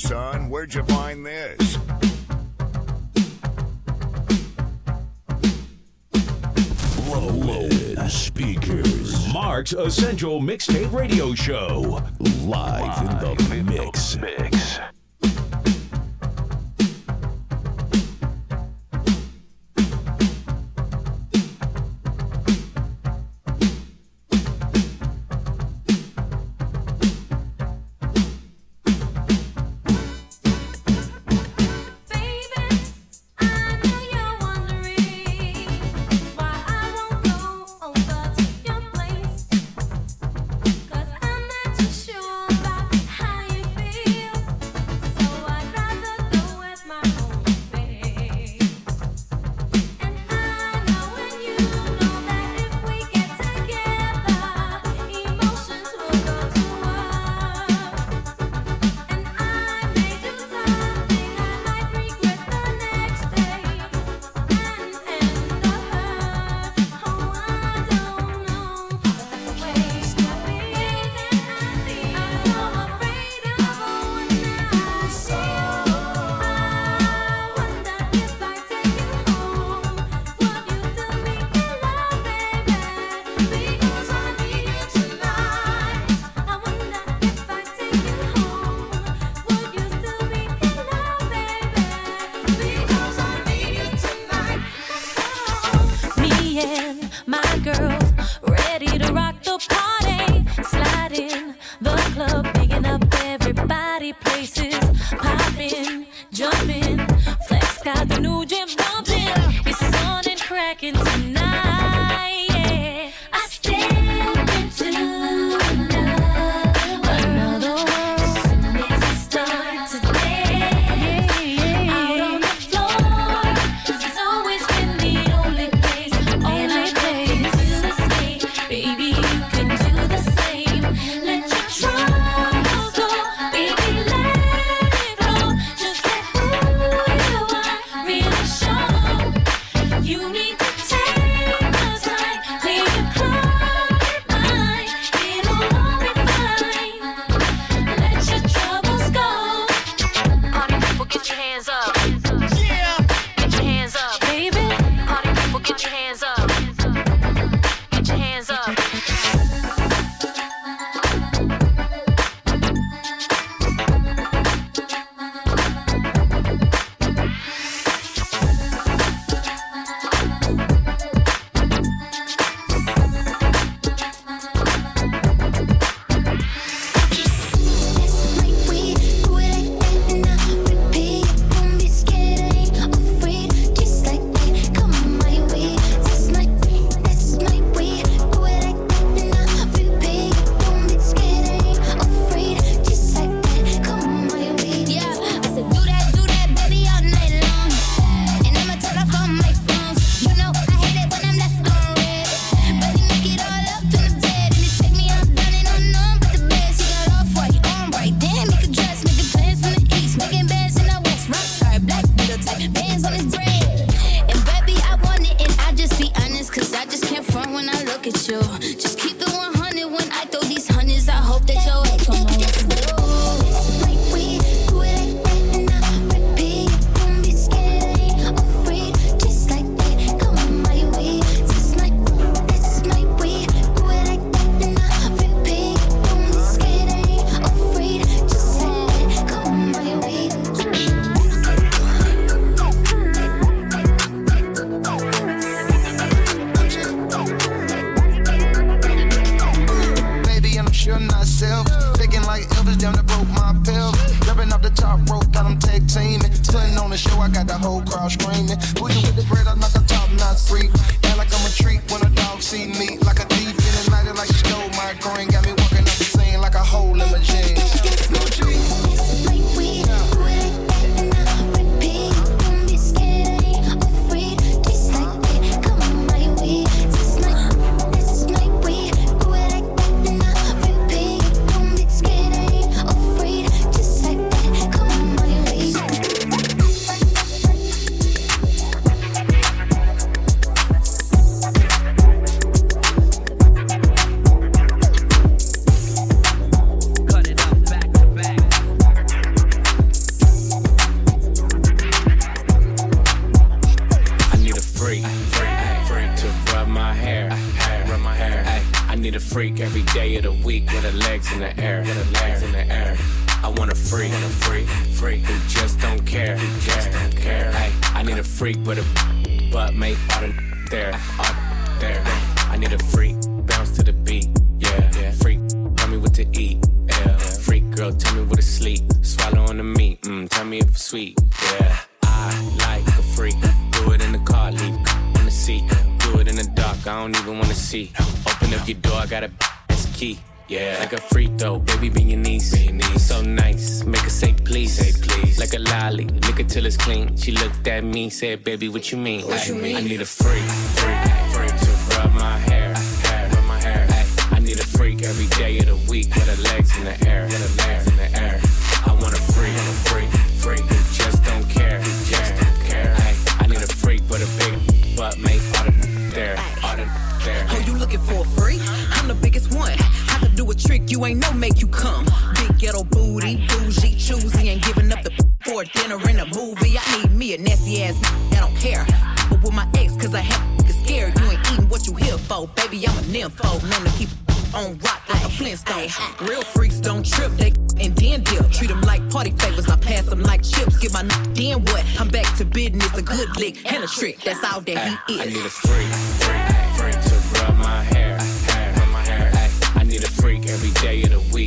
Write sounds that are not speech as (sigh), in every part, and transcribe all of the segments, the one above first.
son. Where'd you find this? Roland Speakers, Mark's Essential Mixtape Radio Show, live, live in the mix. In the mix. the new gym bumping. It's on and cracking tonight. Don't even wanna see. Open up your door, I got a that's key. Yeah, like a freak though, baby, be your niece. Be your niece. So nice, make her say please. Say please. Like a lolly, lick it till it's clean. She looked at me, said, baby, what you mean? What you mean? I need a freak, freak, freak to rub my hair, hair, rub my hair. I need a freak every day of the week with her legs in the air, with her legs in the air. You ain't no make you come. Big ghetto booty, bougie, choosy, ain't giving up the for dinner and a movie. I need me a nasty ass that don't care. But with my ex, cause I have niggas scared. You ain't eating what you here for. Baby, I'm a nympho. Known to keep on rock like a Flintstone. Real freaks don't trip, they and then dip. Treat them like party favors, I pass them like chips. Get my n- then what? I'm back to business, a good lick and a trick. That's all that he is. I need a freak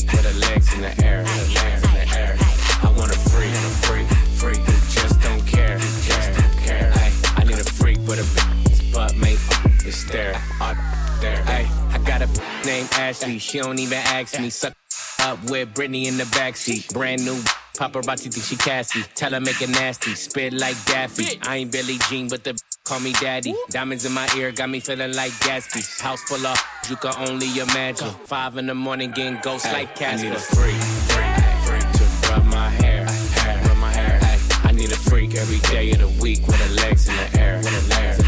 with her legs in the air, with the legs in the air. I want a freak, a freak, freak who just don't care, just don't care. I need a freak with a butt, make it's there, all there. I got a named Ashley, she don't even ask me. Suck up with Britney in the backseat, brand new. Paparazzi think she Cassie. Tell her make it nasty. Spit like Daffy. I ain't Billie Jean, but the call me daddy. Diamonds in my ear got me feeling like Gatsby. House full of you can only imagine. Five in the morning getting ghosts like Casper. I need a freak, freak, freak to rub my hair, hair, rub my hair. Ay, I need a freak every day of the week with her legs in the air, with her legs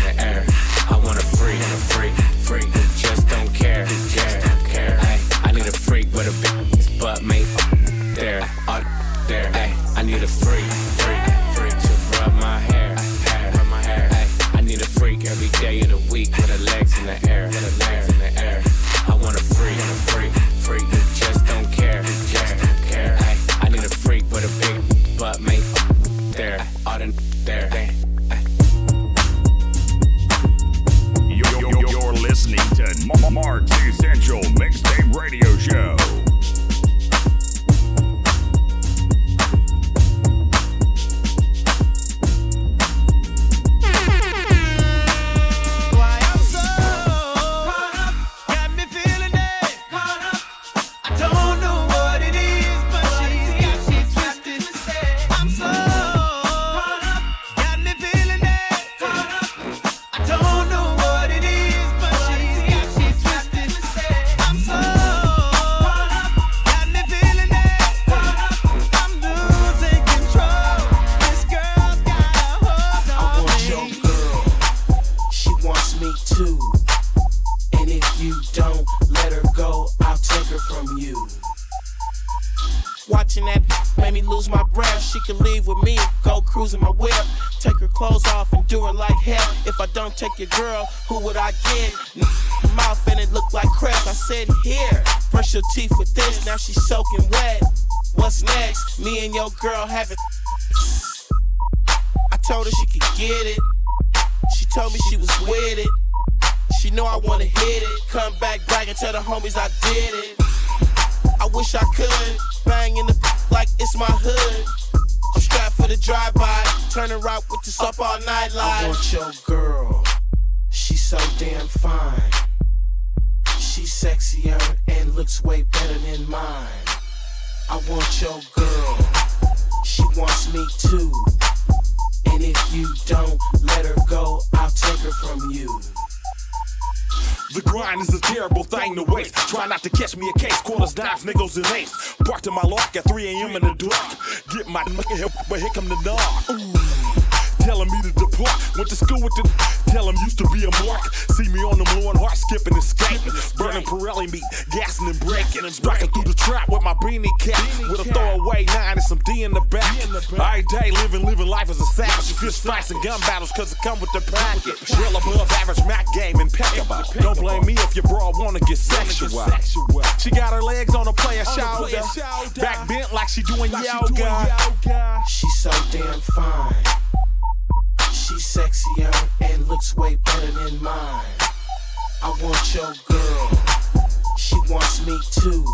sexier and looks way better than mine. I want your girl. She wants me too. And if you don't let her go, I'll take her from you. The grind is a terrible thing to waste. Try not to catch me a case. Quarters, dimes, nickels, and eights. Parked in my lock at 3 a.m. in the dark. Get my nigga here, but here come the dog. Ooh. Telling me to depart. Went to school with the (laughs) tell him used to be a mark. See me on them Lord Hart skipping and skating. Burning Pirelli meat, gassing and breaking. Striking through the trap with my beanie cap. With a throwaway nine and some D in the back. Every day living, living life as a savage. Fist fights and gun battles cause it come with the package. Well above average Mac game impeccable. Don't blame me if your bra wanna get sexual. She got her legs on a player shoulder. Back bent like she doing yoga. She's so damn fine. Way better than mine. I want your girl. She wants me too.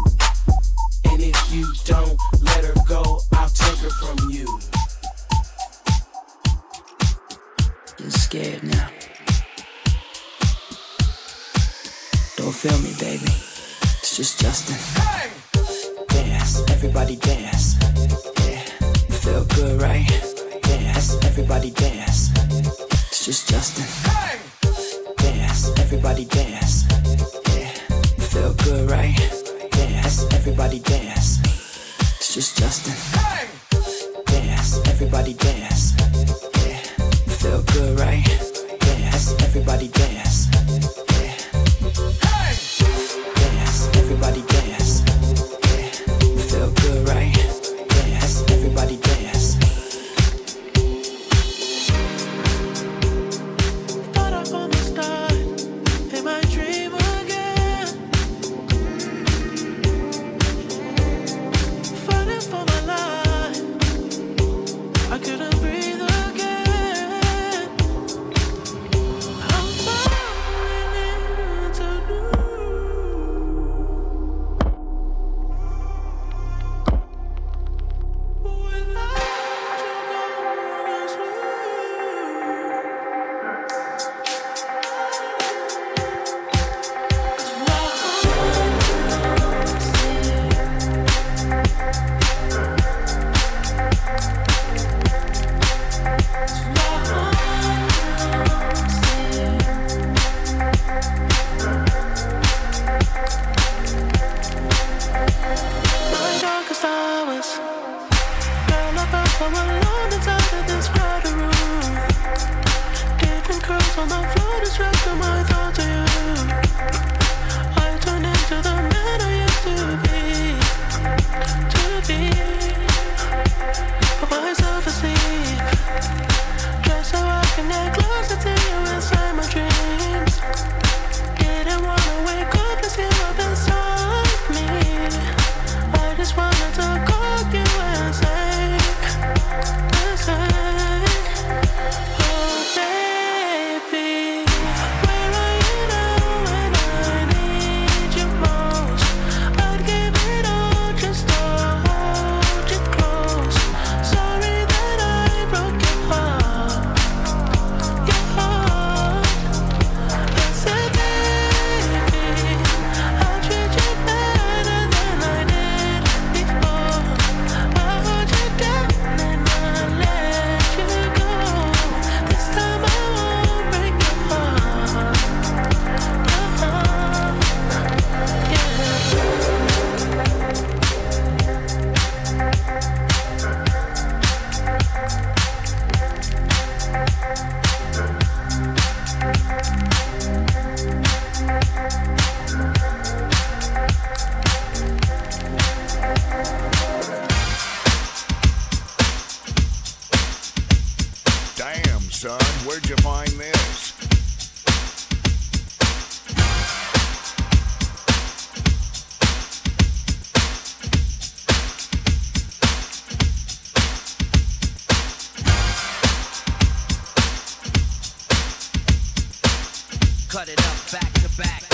Girl, I felt so alone inside of this crowded room. Curls on the floor, my cut it up back to back.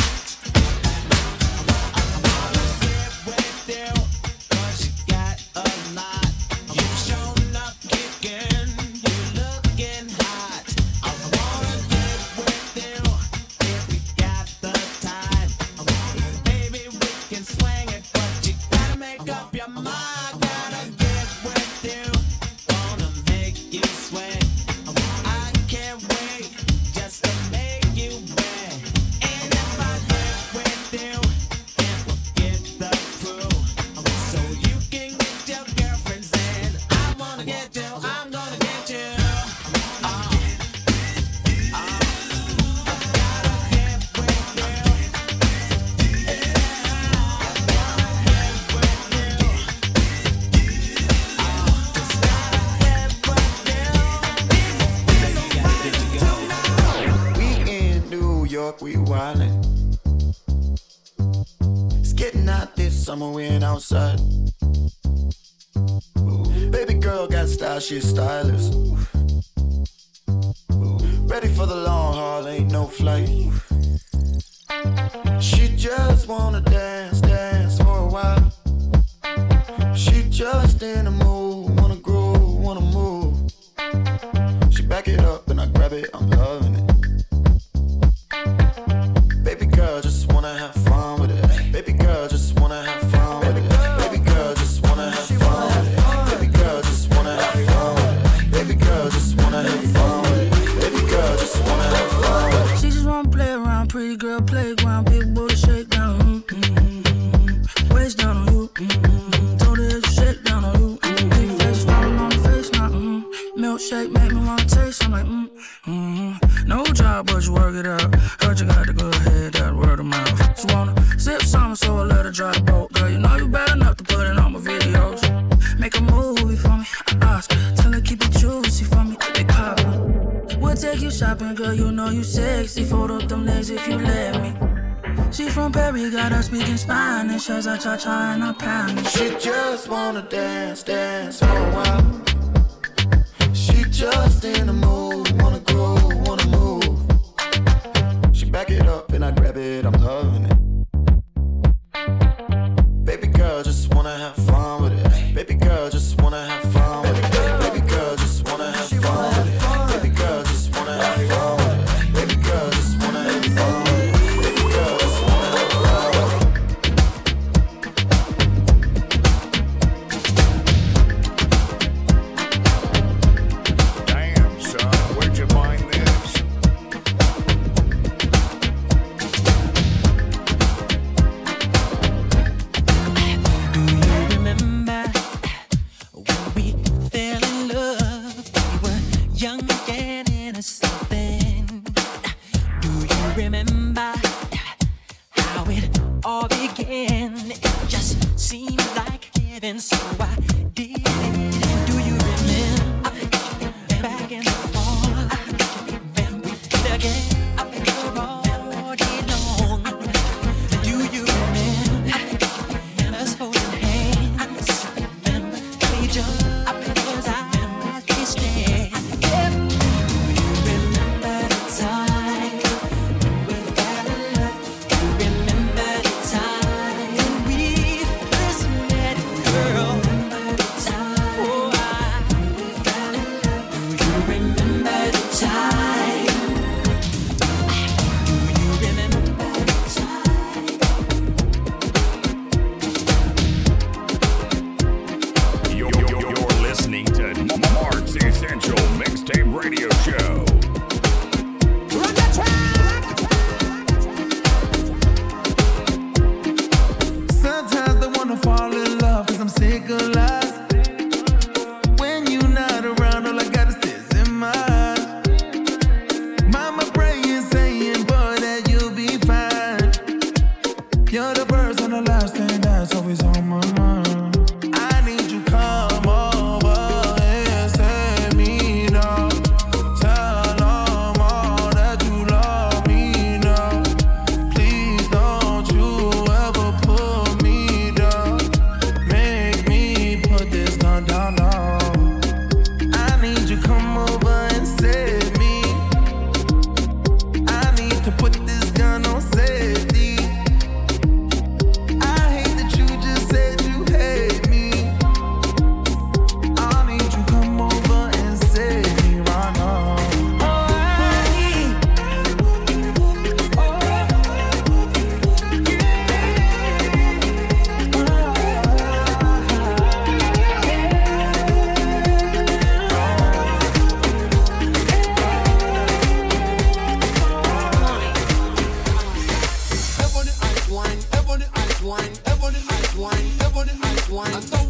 summer, we ain't outside. Ooh. Baby girl got style, she a stylist. Ooh. Ready for the long haul, ain't no flight. She just wanna dance, dance for a while. She just in the mood, wanna grow, wanna move. She back it up and I grab it, I'm loving it. Baby girl, just wanna have fun with it. Baby girl, just wanna shake make me wanna taste. I'm like, mm, mm-hmm. No job, but you work it out. Heard you got the good head, that word of mouth. Just wanna sip some, so I let her drop boat. Girl, you know you bad enough to put in all my videos. Make a movie for me, Oscar. Tell her keep it juicy for me, big pop. We'll take you shopping, girl. You know you sexy. Fold up them legs if you let me. She from Perry, got her speaking Spanish as I cha cha and I pound. She just wanna dance, dance for a while just in the mood. Wanna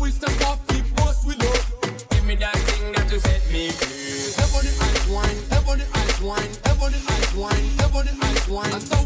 with some coffee boss we love. Give me that thing that you set me free. Everybody ice wine, everybody ice wine, everybody ice wine, everybody ice wine.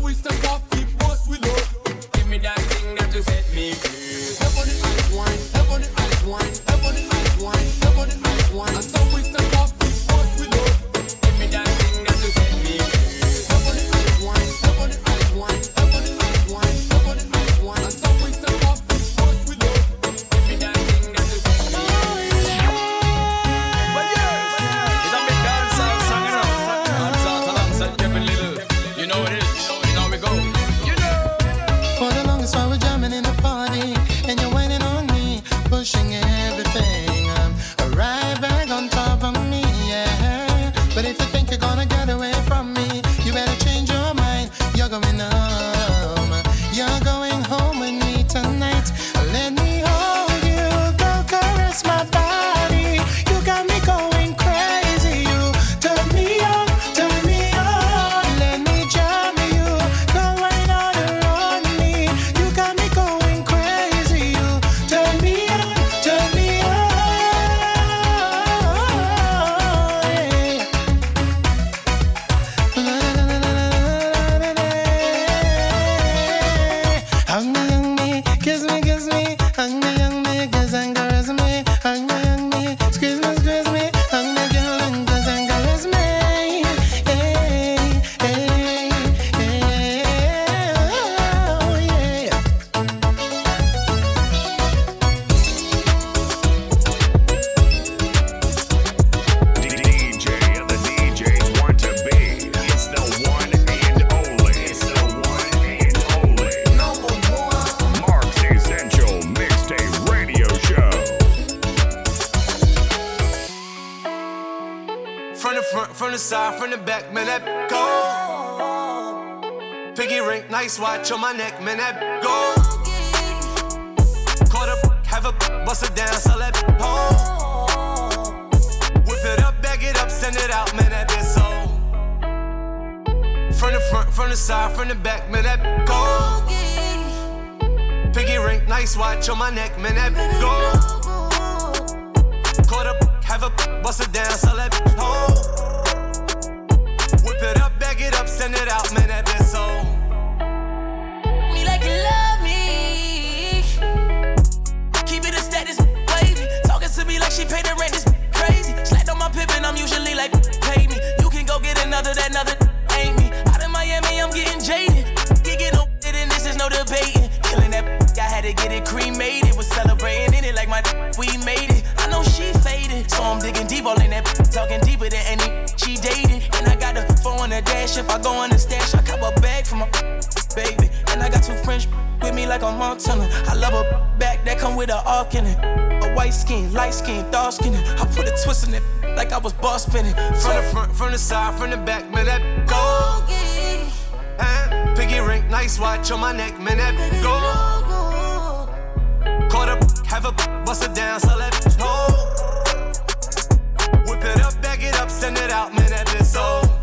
Side, from the back, man, that go. Piggy ring, nice watch on my neck, man, that go. Caught up, have a bust it down, so let home. Whip it up, bag it up, send it out, man, that bitch so. From the front, from the side, from the back, man, that go. Piggy ring, nice watch on my neck, man, that go. Caught up, have a bust it down, so let send it out, man, that bitch so. Me like you love me. Keep it a status, wavy. Talking to me like she paid the rent, this crazy. Slapped on my pippin', I'm usually like, pay me. You can go get another, that another ain't me. Out in Miami, I'm getting jaded. Gigging it, and this is no debating. Killing that, I had to get it cremated. Dash. If I go on the stash, I cop a bag for my baby. And I got two French with me like a Montana. I love a back that come with a arc in it. A white skin, light skin, dark skin. I put a twist in it like I was boss spinning. From the front, from the side, from the back, man, that go. Piggy ring, nice watch on my neck, man, that go. Caught up, have a bust it down, so let home. Whip it up, bag it up, send it out, man, that bitch so.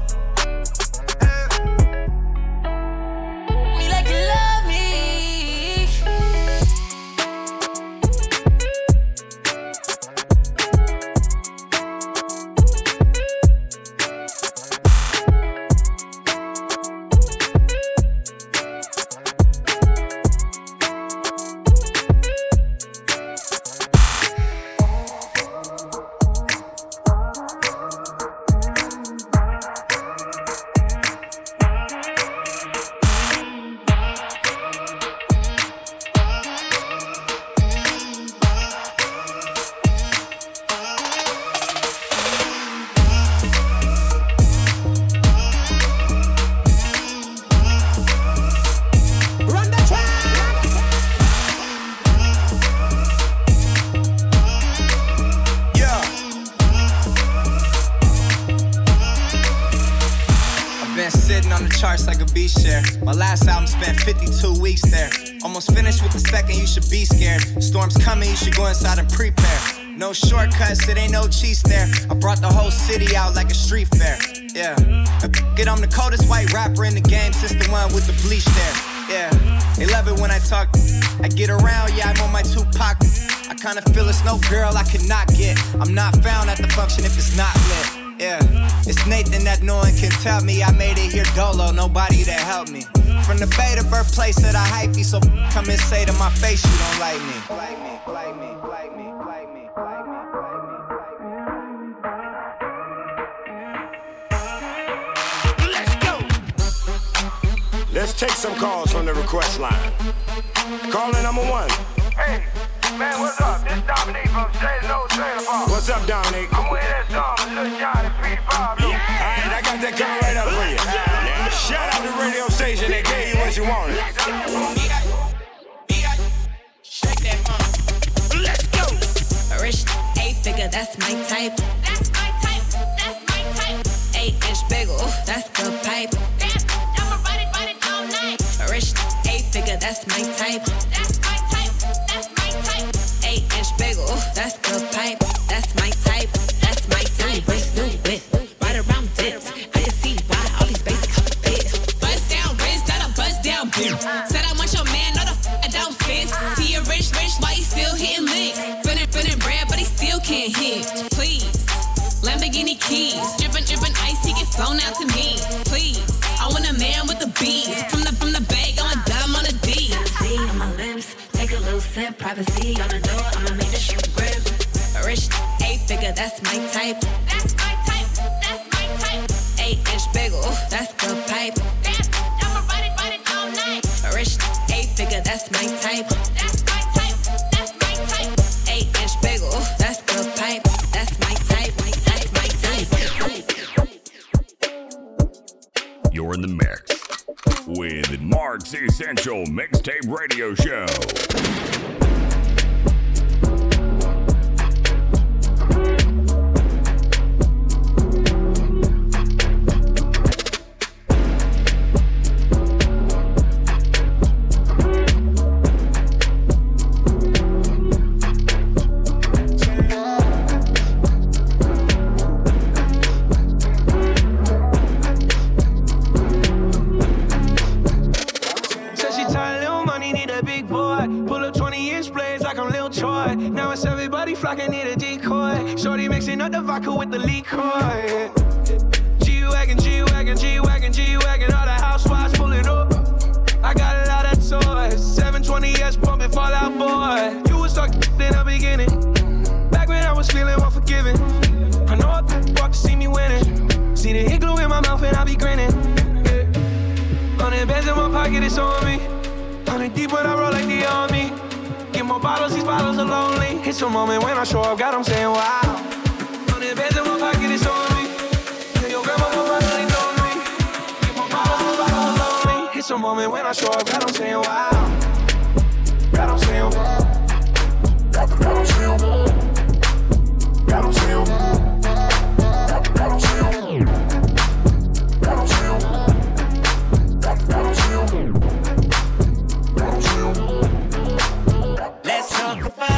You should be scared. Storm's coming, you should go inside and prepare. No shortcuts, it ain't no cheese there. I brought the whole city out like a street fair. Yeah. It, I'm the coldest white rapper in the game since the one with the bleach there. Yeah. They love it when I talk. I get around, yeah, I'm on my Tupac. I kinda feel it's no girl I cannot get. I'm not found at the function if it's not lit. Yeah, it's Nathan that no one can tell me. I made it here dolo, nobody to help me. From the Bay to birthplace that I hype me, so come and say to my face you don't like me. Like me, like me, like me, like me, like me, Let's go. Let's take some calls from the request line. Caller number one. Hey, man, what's up? This Dominique from Straight No Trailer Park. What's up, Dominic? I'm with that song, Lil Johnny, Speedy Pablo. All right, I got that coming right up for you. Now, shout out the radio station that gave you what you wanted. Shake that mama. Let's go. Rich eight figure, that's my type. That's my type. That's my type. Eight inch bagel, that's the pipe. I'ma ride it, ride it all night. Rich eight figure, that's my type. That's Privacy on the door, I'ma make the shit grip. Rich eight figure, that's my type. That's my type. That's my type. Eight inch bagel, that's the pipe. I'ma ride it, ride it all night. Rich eight figure, that's my type. That's my type. That's my type. Eight inch bagel, that's the pipe. That's my type. My type. My type. You're in the mix with Mark's Essential Mixtape Radio Show. Mixing up the vodka with the liquor. G wagon, G wagon, G wagon, G wagon. All the housewives pull it up. I got a lot of toys. 720s pumping Fall Out Boy. You was stuck in the beginning. Back when I was feeling unforgiving. I know I walk to see me winning. See the hit glue in my mouth and I be grinning. Yeah. Hundred bands in my pocket, it's on me. Hundred deep when I roll like the army. Get more bottles, these bottles are lonely. It's a moment when I show up, God, I'm saying wow. Let's talk about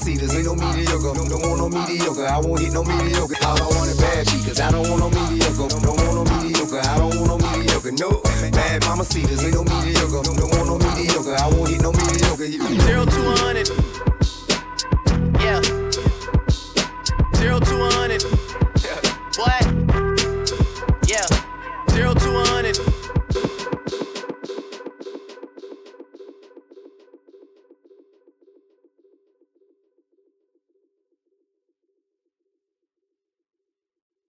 see this. Ain't no mediocre. Don't want no mediocre. I won't hit no mediocre. All I want is bad Cause I don't want no mediocre. Don't want no mediocre. I don't want no mediocre. No bad mama see this Ain't no mediocre. Don't want no mediocre. I won't hit no mediocre. Zero to hundred.